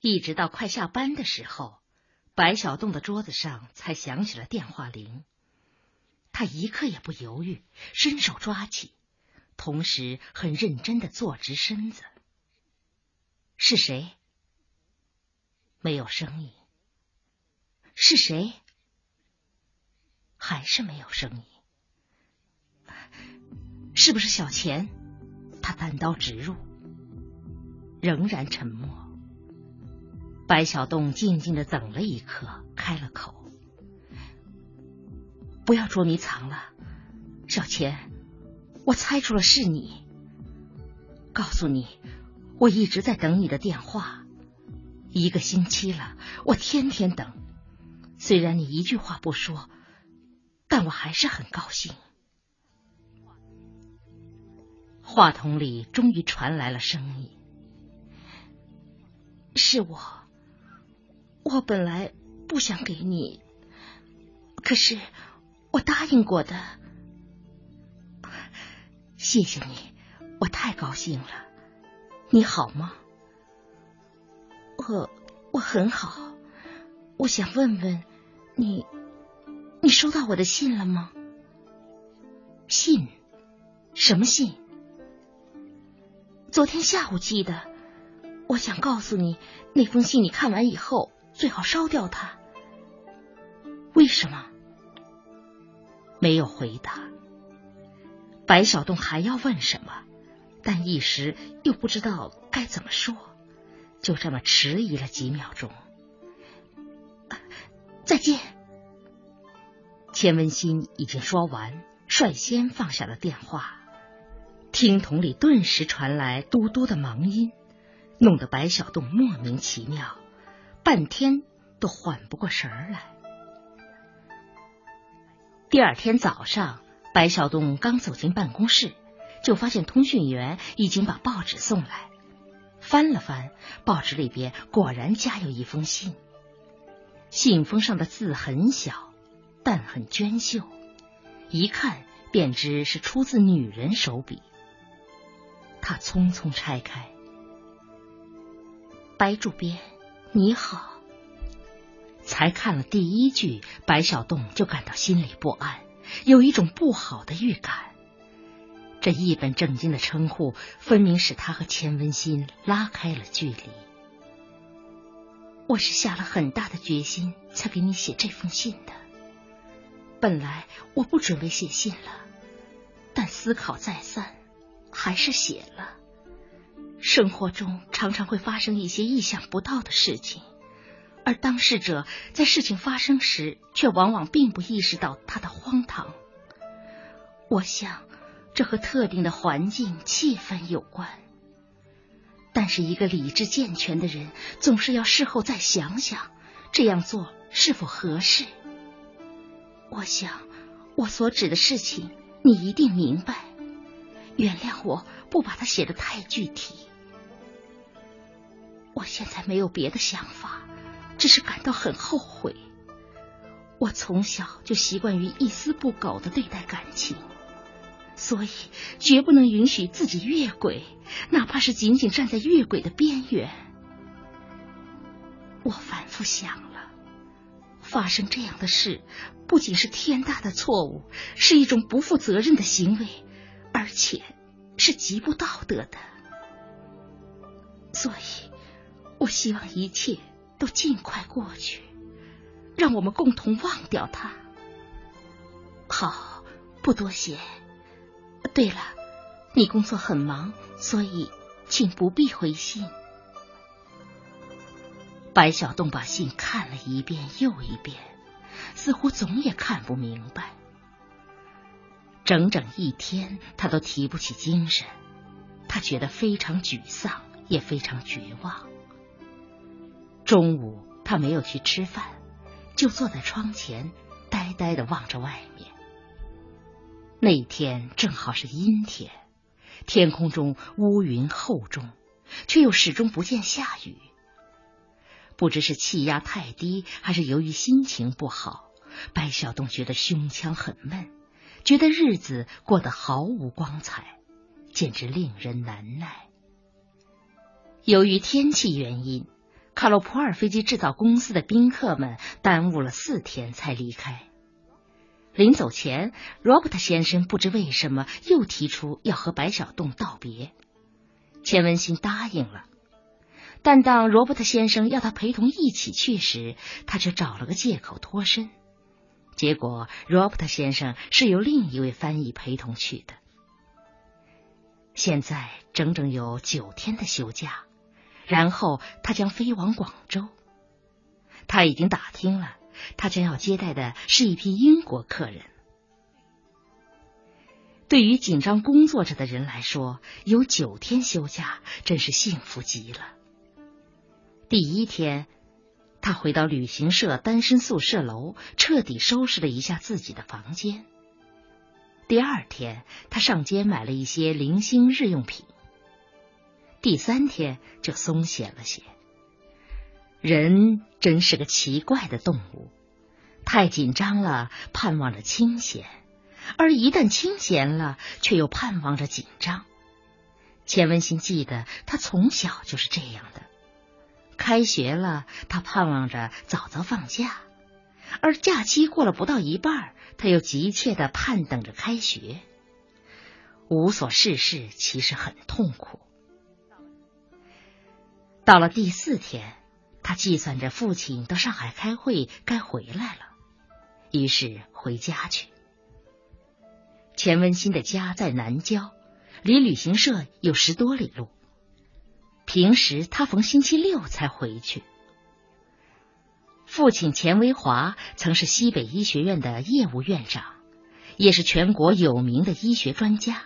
一直到快下班的时候，白小洞的桌子上才响起了电话铃。他一刻也不犹豫，伸手抓起，同时很认真的坐直身子。是谁？没有声音。是谁？还是没有声音。是不是小钱？他单刀直入。仍然沉默。白小洞静静的等了一刻，开了口：“不要捉迷藏了，小钱，我猜出了是你。告诉你，我一直在等你的电话，一个星期了，我天天等。虽然你一句话不说，但我还是很高兴。”话筒里终于传来了声音：“是我，我本来不想给你，可是我答应过的。谢谢你，我太高兴了。你好吗？我我很好。我想问问你，你收到我的信了吗？信？什么信？”昨天下午寄的，我想告诉你，那封信你看完以后最好烧掉它。为什么？没有回答。白小洞还要问什么，但一时又不知道该怎么说，就这么迟疑了几秒钟。再见。钱文新已经说完，率先放下了电话。听筒里顿时传来嘟嘟的忙音，弄得白小洞莫名其妙，半天都缓不过神来。第二天早上，白小东刚走进办公室，就发现通讯员已经把报纸送来。翻了翻，报纸里边果然夹有一封信，信封上的字很小，但很娟秀，一看便知是出自女人手笔。他匆匆拆开，白主编，你好。才看了第一句，白小洞就感到心里不安，有一种不好的预感。这一本正经的称呼，分明使他和钱文新拉开了距离。我是下了很大的决心才给你写这封信的。本来我不准备写信了，但思考再三。还是写了。生活中常常会发生一些意想不到的事情，而当事者在事情发生时，却往往并不意识到它的荒唐。我想，这和特定的环境、气氛有关。但是，一个理智健全的人总是要事后再想想，这样做是否合适。我想，我所指的事情，你一定明白。原谅我不把它写的太具体，我现在没有别的想法，只是感到很后悔。我从小就习惯于一丝不苟的对待感情，所以绝不能允许自己越轨，哪怕是仅仅站在越轨的边缘。我反复想了，发生这样的事不仅是天大的错误，是一种不负责任的行为。而且是极不道德的，所以我希望一切都尽快过去，让我们共同忘掉它。好，不多谢。对了，你工作很忙，所以请不必回信。白小洞把信看了一遍又一遍，似乎总也看不明白。整整一天，他都提不起精神，他觉得非常沮丧，也非常绝望。中午，他没有去吃饭，就坐在窗前，呆呆的望着外面。那天正好是阴天，天空中乌云厚重，却又始终不见下雨。不知是气压太低，还是由于心情不好，白小东觉得胸腔很闷。觉得日子过得毫无光彩，简直令人难耐。由于天气原因，卡洛普尔飞机制造公司的宾客们耽误了四天才离开。临走前，罗伯特先生不知为什么又提出要和白小洞道别。钱文新答应了，但当罗伯特先生要他陪同一起去时，他却找了个借口脱身。结果，罗伯特先生是由另一位翻译陪同去的。现在整整有九天的休假，然后他将飞往广州。他已经打听了，他将要接待的是一批英国客人。对于紧张工作着的人来说，有九天休假真是幸福极了。第一天，他回到旅行社单身宿舍楼，彻底收拾了一下自己的房间。第二天，他上街买了一些零星日用品。第三天就松懈了些。人真是个奇怪的动物，太紧张了，盼望着清闲；而一旦清闲了，却又盼望着紧张。钱文新记得，他从小就是这样的。开学了，他盼望着早早放假。而假期过了不到一半，他又急切的盼等着开学。无所事事其实很痛苦。到了第四天，他计算着父亲到上海开会该回来了，于是回家去。钱文新的家在南郊，离旅行社有十多里路。平时他逢星期六才回去。父亲钱维华曾是西北医学院的业务院长，也是全国有名的医学专家。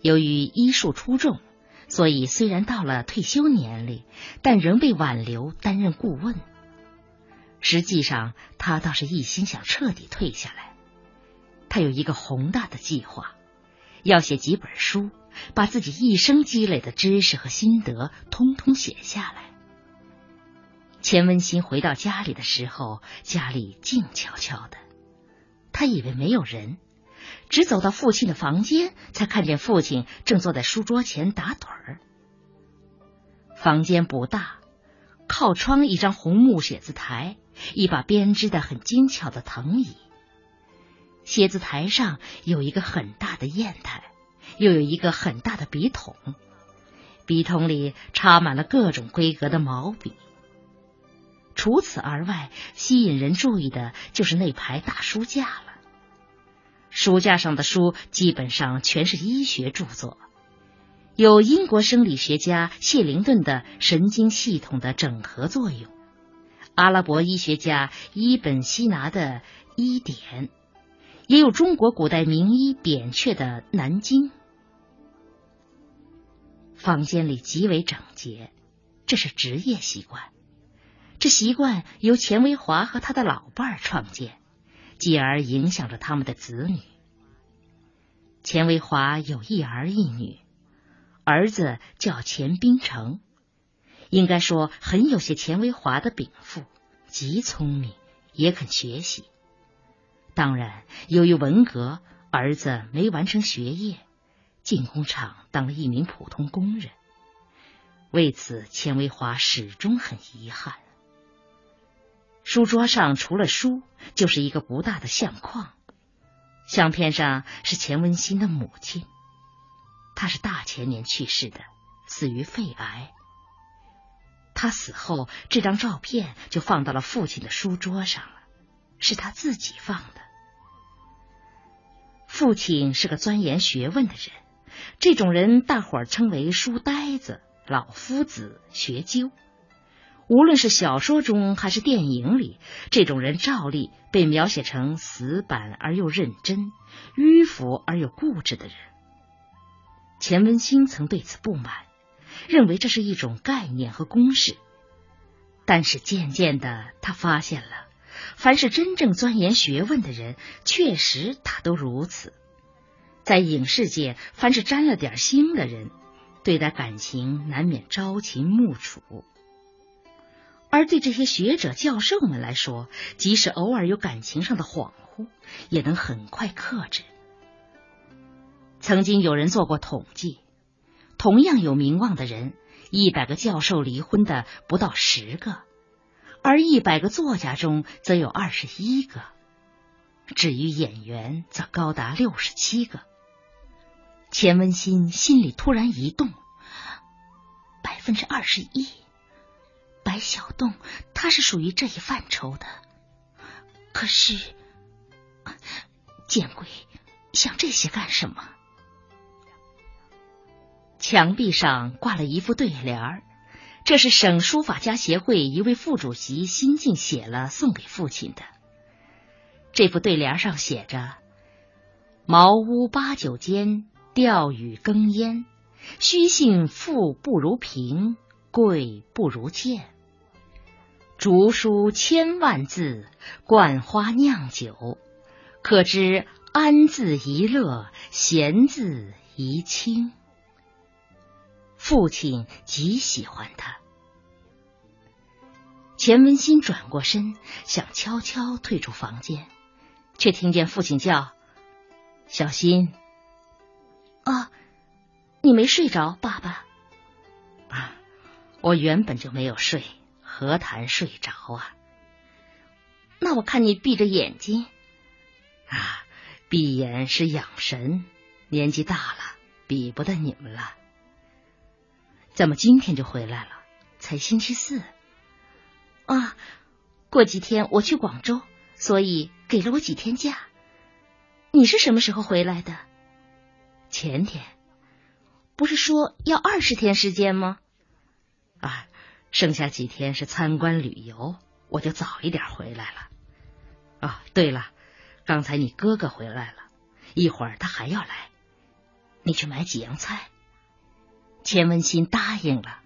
由于医术出众，所以虽然到了退休年龄，但仍被挽留担任顾问。实际上，他倒是一心想彻底退下来。他有一个宏大的计划，要写几本书，把自己一生积累的知识和心得通通写下来。钱文新回到家里的时候，家里静悄悄的。他以为没有人，只走到父亲的房间，才看见父亲正坐在书桌前打盹儿。房间不大，靠窗一张红木写字台，一把编织的很精巧的藤椅。写字台上有一个很大的砚台，又有一个很大的笔筒，笔筒里插满了各种规格的毛笔。除此而外，吸引人注意的就是那排大书架了。书架上的书基本上全是医学著作，有英国生理学家谢灵顿的神经系统的整合作用，阿拉伯医学家伊本希拿的医典，也有中国古代名医扁鹊的《南经》。房间里极为整洁，这是职业习惯。这习惯由钱维华和他的老伴儿创建，继而影响着他们的子女。钱维华有一儿一女，儿子叫钱斌成，应该说很有些钱维华的禀赋，极聪明，也肯学习。当然，由于文革，儿子没完成学业，进工厂当了一名普通工人。为此，钱维华始终很遗憾。书桌上除了书，就是一个不大的相框。相片上是钱文新的母亲，她是大前年去世的，死于肺癌。他死后，这张照片就放到了父亲的书桌上了，是他自己放的。父亲是个钻研学问的人，这种人大伙儿称为书呆子、老夫子、学究。无论是小说中还是电影里，这种人照例被描写成死板而又认真、迂腐而又固执的人。钱文新曾对此不满，认为这是一种概念和公式。但是渐渐的，他发现了，凡是真正钻研学问的人，确实他都如此。在影视界，凡是沾了点星的人，对待感情难免朝秦暮楚。而对这些学者、教授们来说，即使偶尔有感情上的恍惚，也能很快克制。曾经有人做过统计，同样有名望的人，一百个教授离婚的不到十个，而一百个作家中则有二十一个。至于演员，则高达六十七个。钱文新心里突然一动，百分之二十一，小洞他是属于这一范畴的。可是，见鬼，想这些干什么？墙壁上挂了一副对联儿，这是省书法家协会一位副主席新近写了送给父亲的。这副对联上写着：“茅屋八九间，钓鱼耕烟。虚信富不如贫，贵不如贱。竹书千万字，灌花酿酒。可知安字一乐，闲字一清。”父亲极喜欢他。钱文新转过身，想悄悄退出房间。却听见父亲叫：“小心！”啊，你没睡着，爸爸？啊，我原本就没有睡，何谈睡着啊？那我看你闭着眼睛。啊，闭眼是养神，年纪大了，比不得你们了。怎么今天就回来了？才星期四。啊，过几天我去广州。所以给了我几天假。你是什么时候回来的？前天。不是说要二十天时间吗？啊，剩下几天是参观旅游，我就早一点回来了。哦，对了，刚才你哥哥回来了，一会儿他还要来，你去买几样菜。钱文新答应了。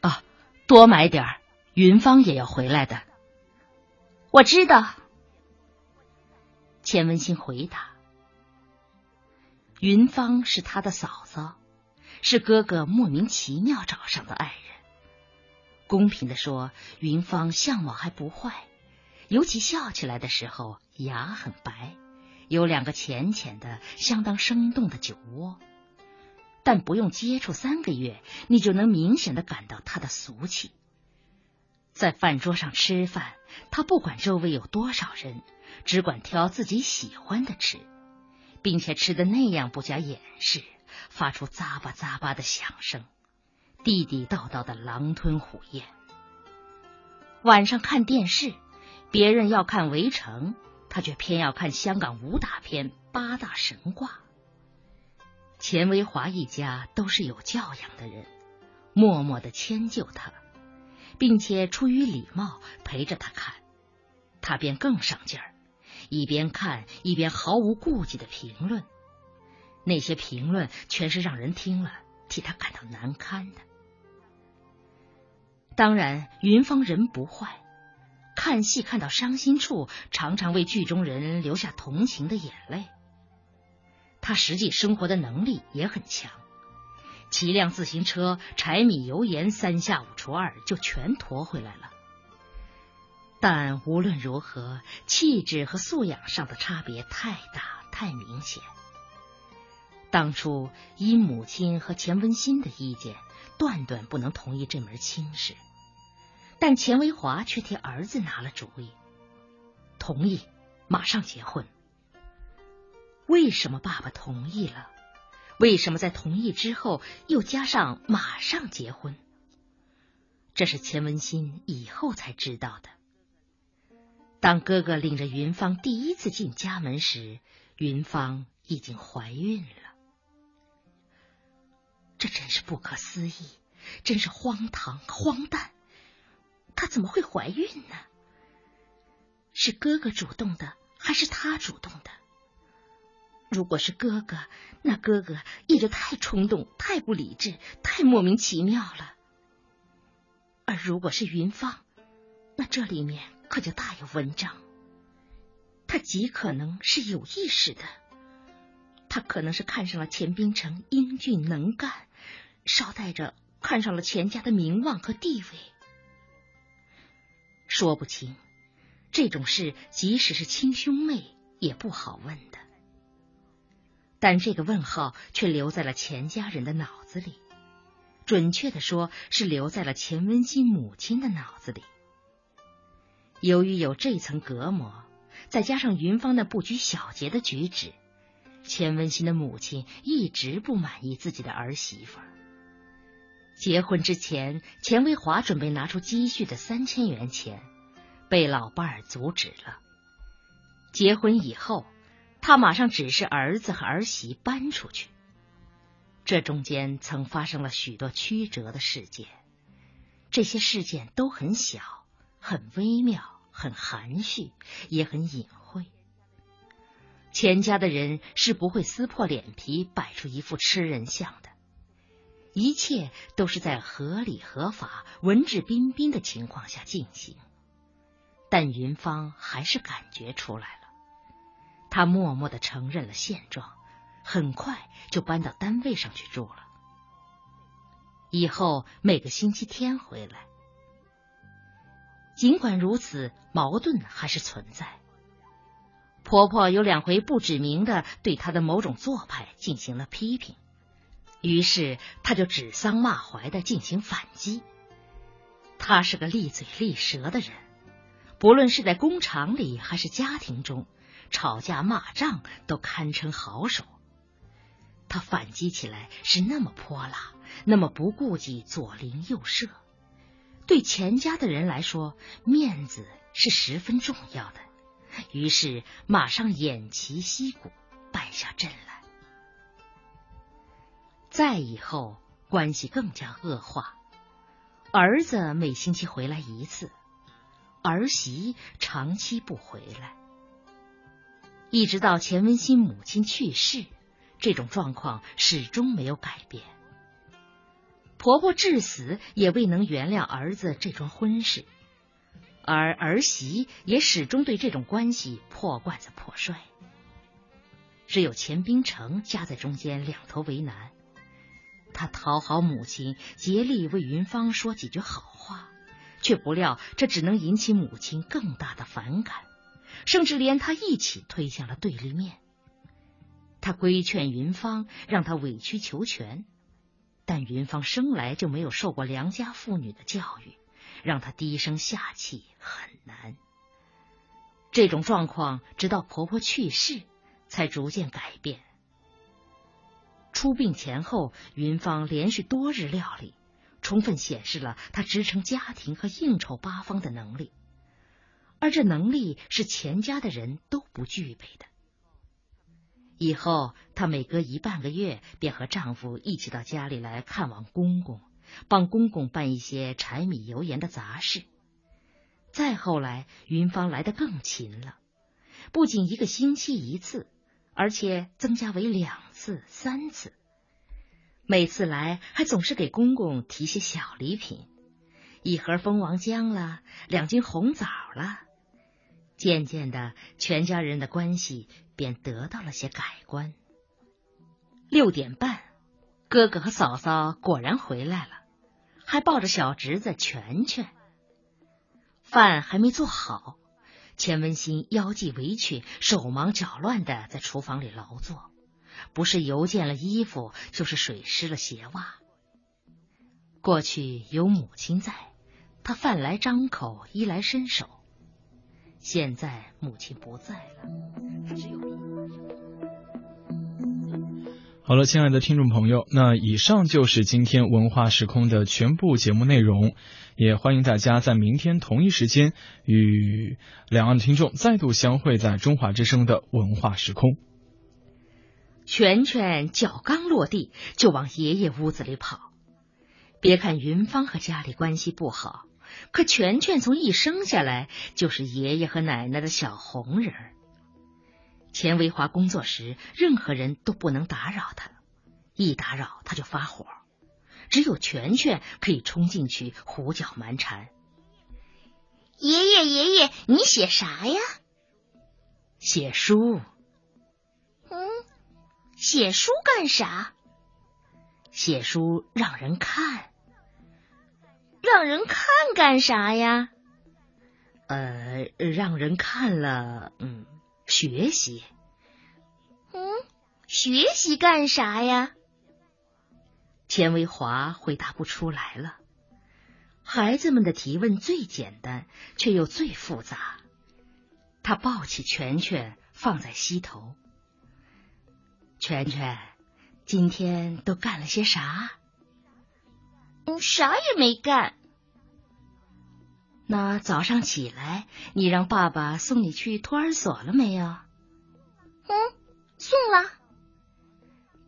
啊，多买点，云芳也要回来的。我知道，钱文新回答：“云芳是他的嫂嫂，是哥哥莫名其妙找上的爱人。公平的说，云芳相貌还不坏，尤其笑起来的时候，牙很白，有两个浅浅的、相当生动的酒窝。但不用接触三个月，你就能明显的感到她的俗气。”在饭桌上吃饭，他不管周围有多少人，只管挑自己喜欢的吃，并且吃的那样不加掩饰，发出咂巴咂巴的响声，地地道道的狼吞虎咽。晚上看电视，别人要看《围城》，他却偏要看香港武打片《八大神话》。钱维华一家都是有教养的人，默默的迁就他。并且出于礼貌陪着他看，他便更上劲儿，一边看一边毫无顾忌的评论。那些评论全是让人听了替他感到难堪的。当然，云芳人不坏，看戏看到伤心处，常常为剧中人流下同情的眼泪。他实际生活的能力也很强。骑辆自行车，柴米油盐三下五除二就全驮回来了。但无论如何，气质和素养上的差别太大太明显。当初依母亲和钱文新的意见，断断不能同意这门亲事。但钱维华却替儿子拿了主意，同意马上结婚。为什么爸爸同意了？为什么在同意之后又加上马上结婚？这是钱文新以后才知道的。当哥哥领着云芳第一次进家门时，云芳已经怀孕了。这真是不可思议，真是荒唐荒诞！她怎么会怀孕呢？是哥哥主动的，还是她主动的？如果是哥哥，那哥哥也就太冲动、太不理智、太莫名其妙了。而如果是云芳，那这里面可就大有文章。他极可能是有意识的，他可能是看上了钱冰城英俊能干，捎带着看上了钱家的名望和地位。说不清，这种事即使是亲兄妹也不好问的。但这个问号却留在了钱家人的脑子里。准确的说，是留在了钱文新母亲的脑子里。由于有这层隔膜，再加上云芳那不拘小节的举止，钱文新的母亲一直不满意自己的儿媳妇儿。结婚之前，钱维华准备拿出积蓄的三千元钱，被老伴儿阻止了。结婚以后，他马上指示儿子和儿媳搬出去。这中间曾发生了许多曲折的事件，这些事件都很小、很微妙、很含蓄，也很隐晦。钱家的人是不会撕破脸皮摆出一副吃人相的。一切都是在合理合法、文质彬彬的情况下进行，但云芳还是感觉出来了。他默默的承认了现状，很快就搬到单位上去住了。以后每个星期天回来。尽管如此，矛盾还是存在。婆婆有两回不指名的对她的某种做派进行了批评。于是，他就指桑骂槐的进行反击。他是个利嘴利舌的人，不论是在工厂里还是家庭中，吵架骂仗都堪称好手。他反击起来是那么泼辣，那么不顾及左邻右舍。对钱家的人来说，面子是十分重要的。于是，马上偃旗息鼓，败下阵来。再以后，关系更加恶化。儿子每星期回来一次，儿媳长期不回来，一直到钱文新母亲去世，这种状况始终没有改变。婆婆至死也未能原谅儿子这桩婚事，而儿媳也始终对这种关系破罐子破摔。只有钱冰城夹在中间，两头为难。他讨好母亲，竭力为云芳说几句好话，却不料这只能引起母亲更大的反感，甚至连他一起推向了对立面。他规劝云芳，让他委曲求全，但云芳生来就没有受过良家妇女的教育，让她低声下气很难。这种状况直到婆婆去世，才逐渐改变。出殡前后，云芳连续多日料理，充分显示了她支撑家庭和应酬八方的能力，而这能力是钱家的人都不具备的。以后，她每隔一半个月便和丈夫一起到家里来看望公公，帮公公办一些柴米油盐的杂事。再后来，云芳来的更勤了，不仅一个星期一次。而且增加为两次、三次，每次来还总是给公公提些小礼品，一盒蜂王浆了，两斤红枣了。渐渐的，全家人的关系便得到了些改观。六点半，哥哥和嫂嫂果然回来了，还抱着小侄子全全。饭还没做好。钱文新腰系围裙，手忙脚乱的在厨房里劳作，不是油溅了衣服，就是水湿了鞋袜。过去有母亲在，他饭来张口，衣来伸手；现在母亲不在了，好了，亲爱的听众朋友，那以上就是今天文化时空的全部节目内容。也欢迎大家在明天同一时间与两岸的听众再度相会在中华之声的文化时空。全全脚刚落地就往爷爷屋子里跑。别看云芳和家里关系不好，可全全从一生下来就是爷爷和奶奶的小红人儿。钱维华工作时，任何人都不能打扰他，一打扰他就发火。只有全全可以冲进去胡搅蛮缠。爷爷，爷爷，你写啥呀？写书。嗯，写书干啥？写书让人看。让人看干啥呀？呃，让人看了，嗯。学习，嗯，学习干啥呀？钱维华回答不出来了。孩子们的提问最简单，却又最复杂。他抱起拳拳放在膝头。全全，今天都干了些啥？嗯，啥也没干。那早上起来，你让爸爸送你去托儿所了没有？嗯，送了。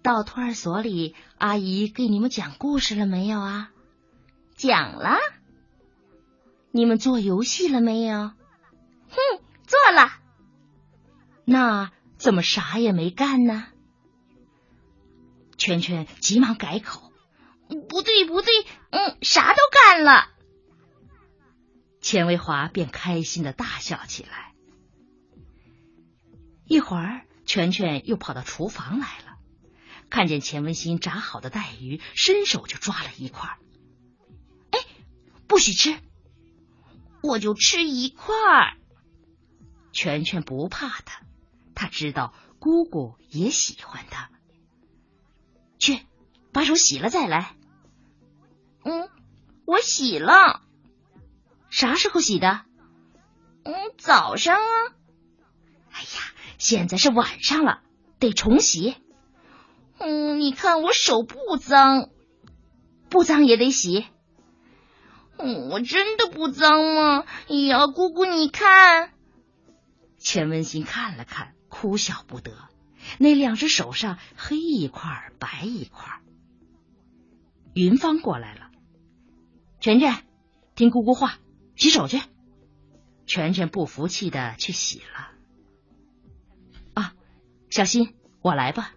到托儿所里，阿姨给你们讲故事了没有啊？讲了。你们做游戏了没有？哼，做了。那怎么啥也没干呢？圈圈急忙改口：“不对，不对，嗯，啥都干了。”钱维华便开心的大笑起来。一会儿，圈圈又跑到厨房来了。看见钱文新炸好的带鱼，伸手就抓了一块。哎，不许吃！我就吃一块。全全不怕他，他知道姑姑也喜欢他。去，把手洗了再来。嗯，我洗了。啥时候洗的？嗯，早上啊。哎呀，现在是晚上了，得重洗。嗯，你看我手不脏，不脏也得洗。嗯，我真的不脏吗？呀，姑姑你看。钱文新看了看，哭笑不得。那两只手上黑一块白一块。云芳过来了，全全，听姑姑话，洗手去。全全不服气的去洗了。啊，小新，我来吧。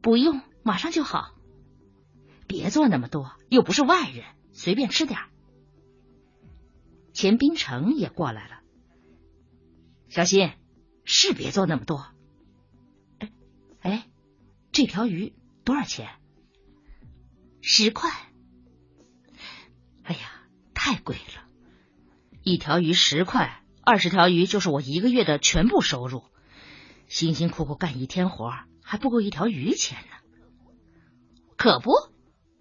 不用，马上就好。别做那么多，又不是外人，随便吃点。钱冰城也过来了。小新，是别做那么多。哎，这条鱼多少钱？十块。哎呀，太贵了！一条鱼十块，二十条鱼就是我一个月的全部收入。辛辛苦苦干一天活。还不够一条鱼钱呢，可不，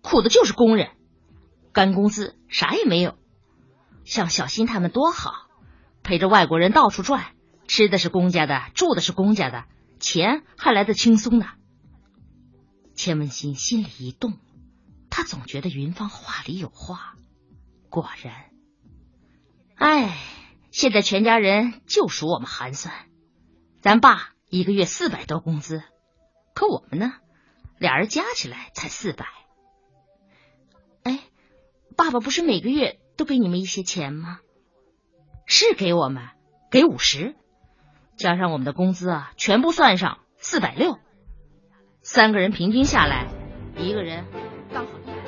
苦的就是工人，干工资啥也没有。像小新他们多好，陪着外国人到处转，吃的是公家的，住的是公家的，钱还来的轻松呢。钱文新心里一动，他总觉得云芳话里有话。果然，哎，现在全家人就数我们寒酸，咱爸一个月四百多工资。可我们呢？俩人加起来才四百。哎，爸爸不是每个月都给你们一些钱吗？是给我们，给五十，加上我们的工资啊，全部算上四百六。三个人平均下来，一个人刚好。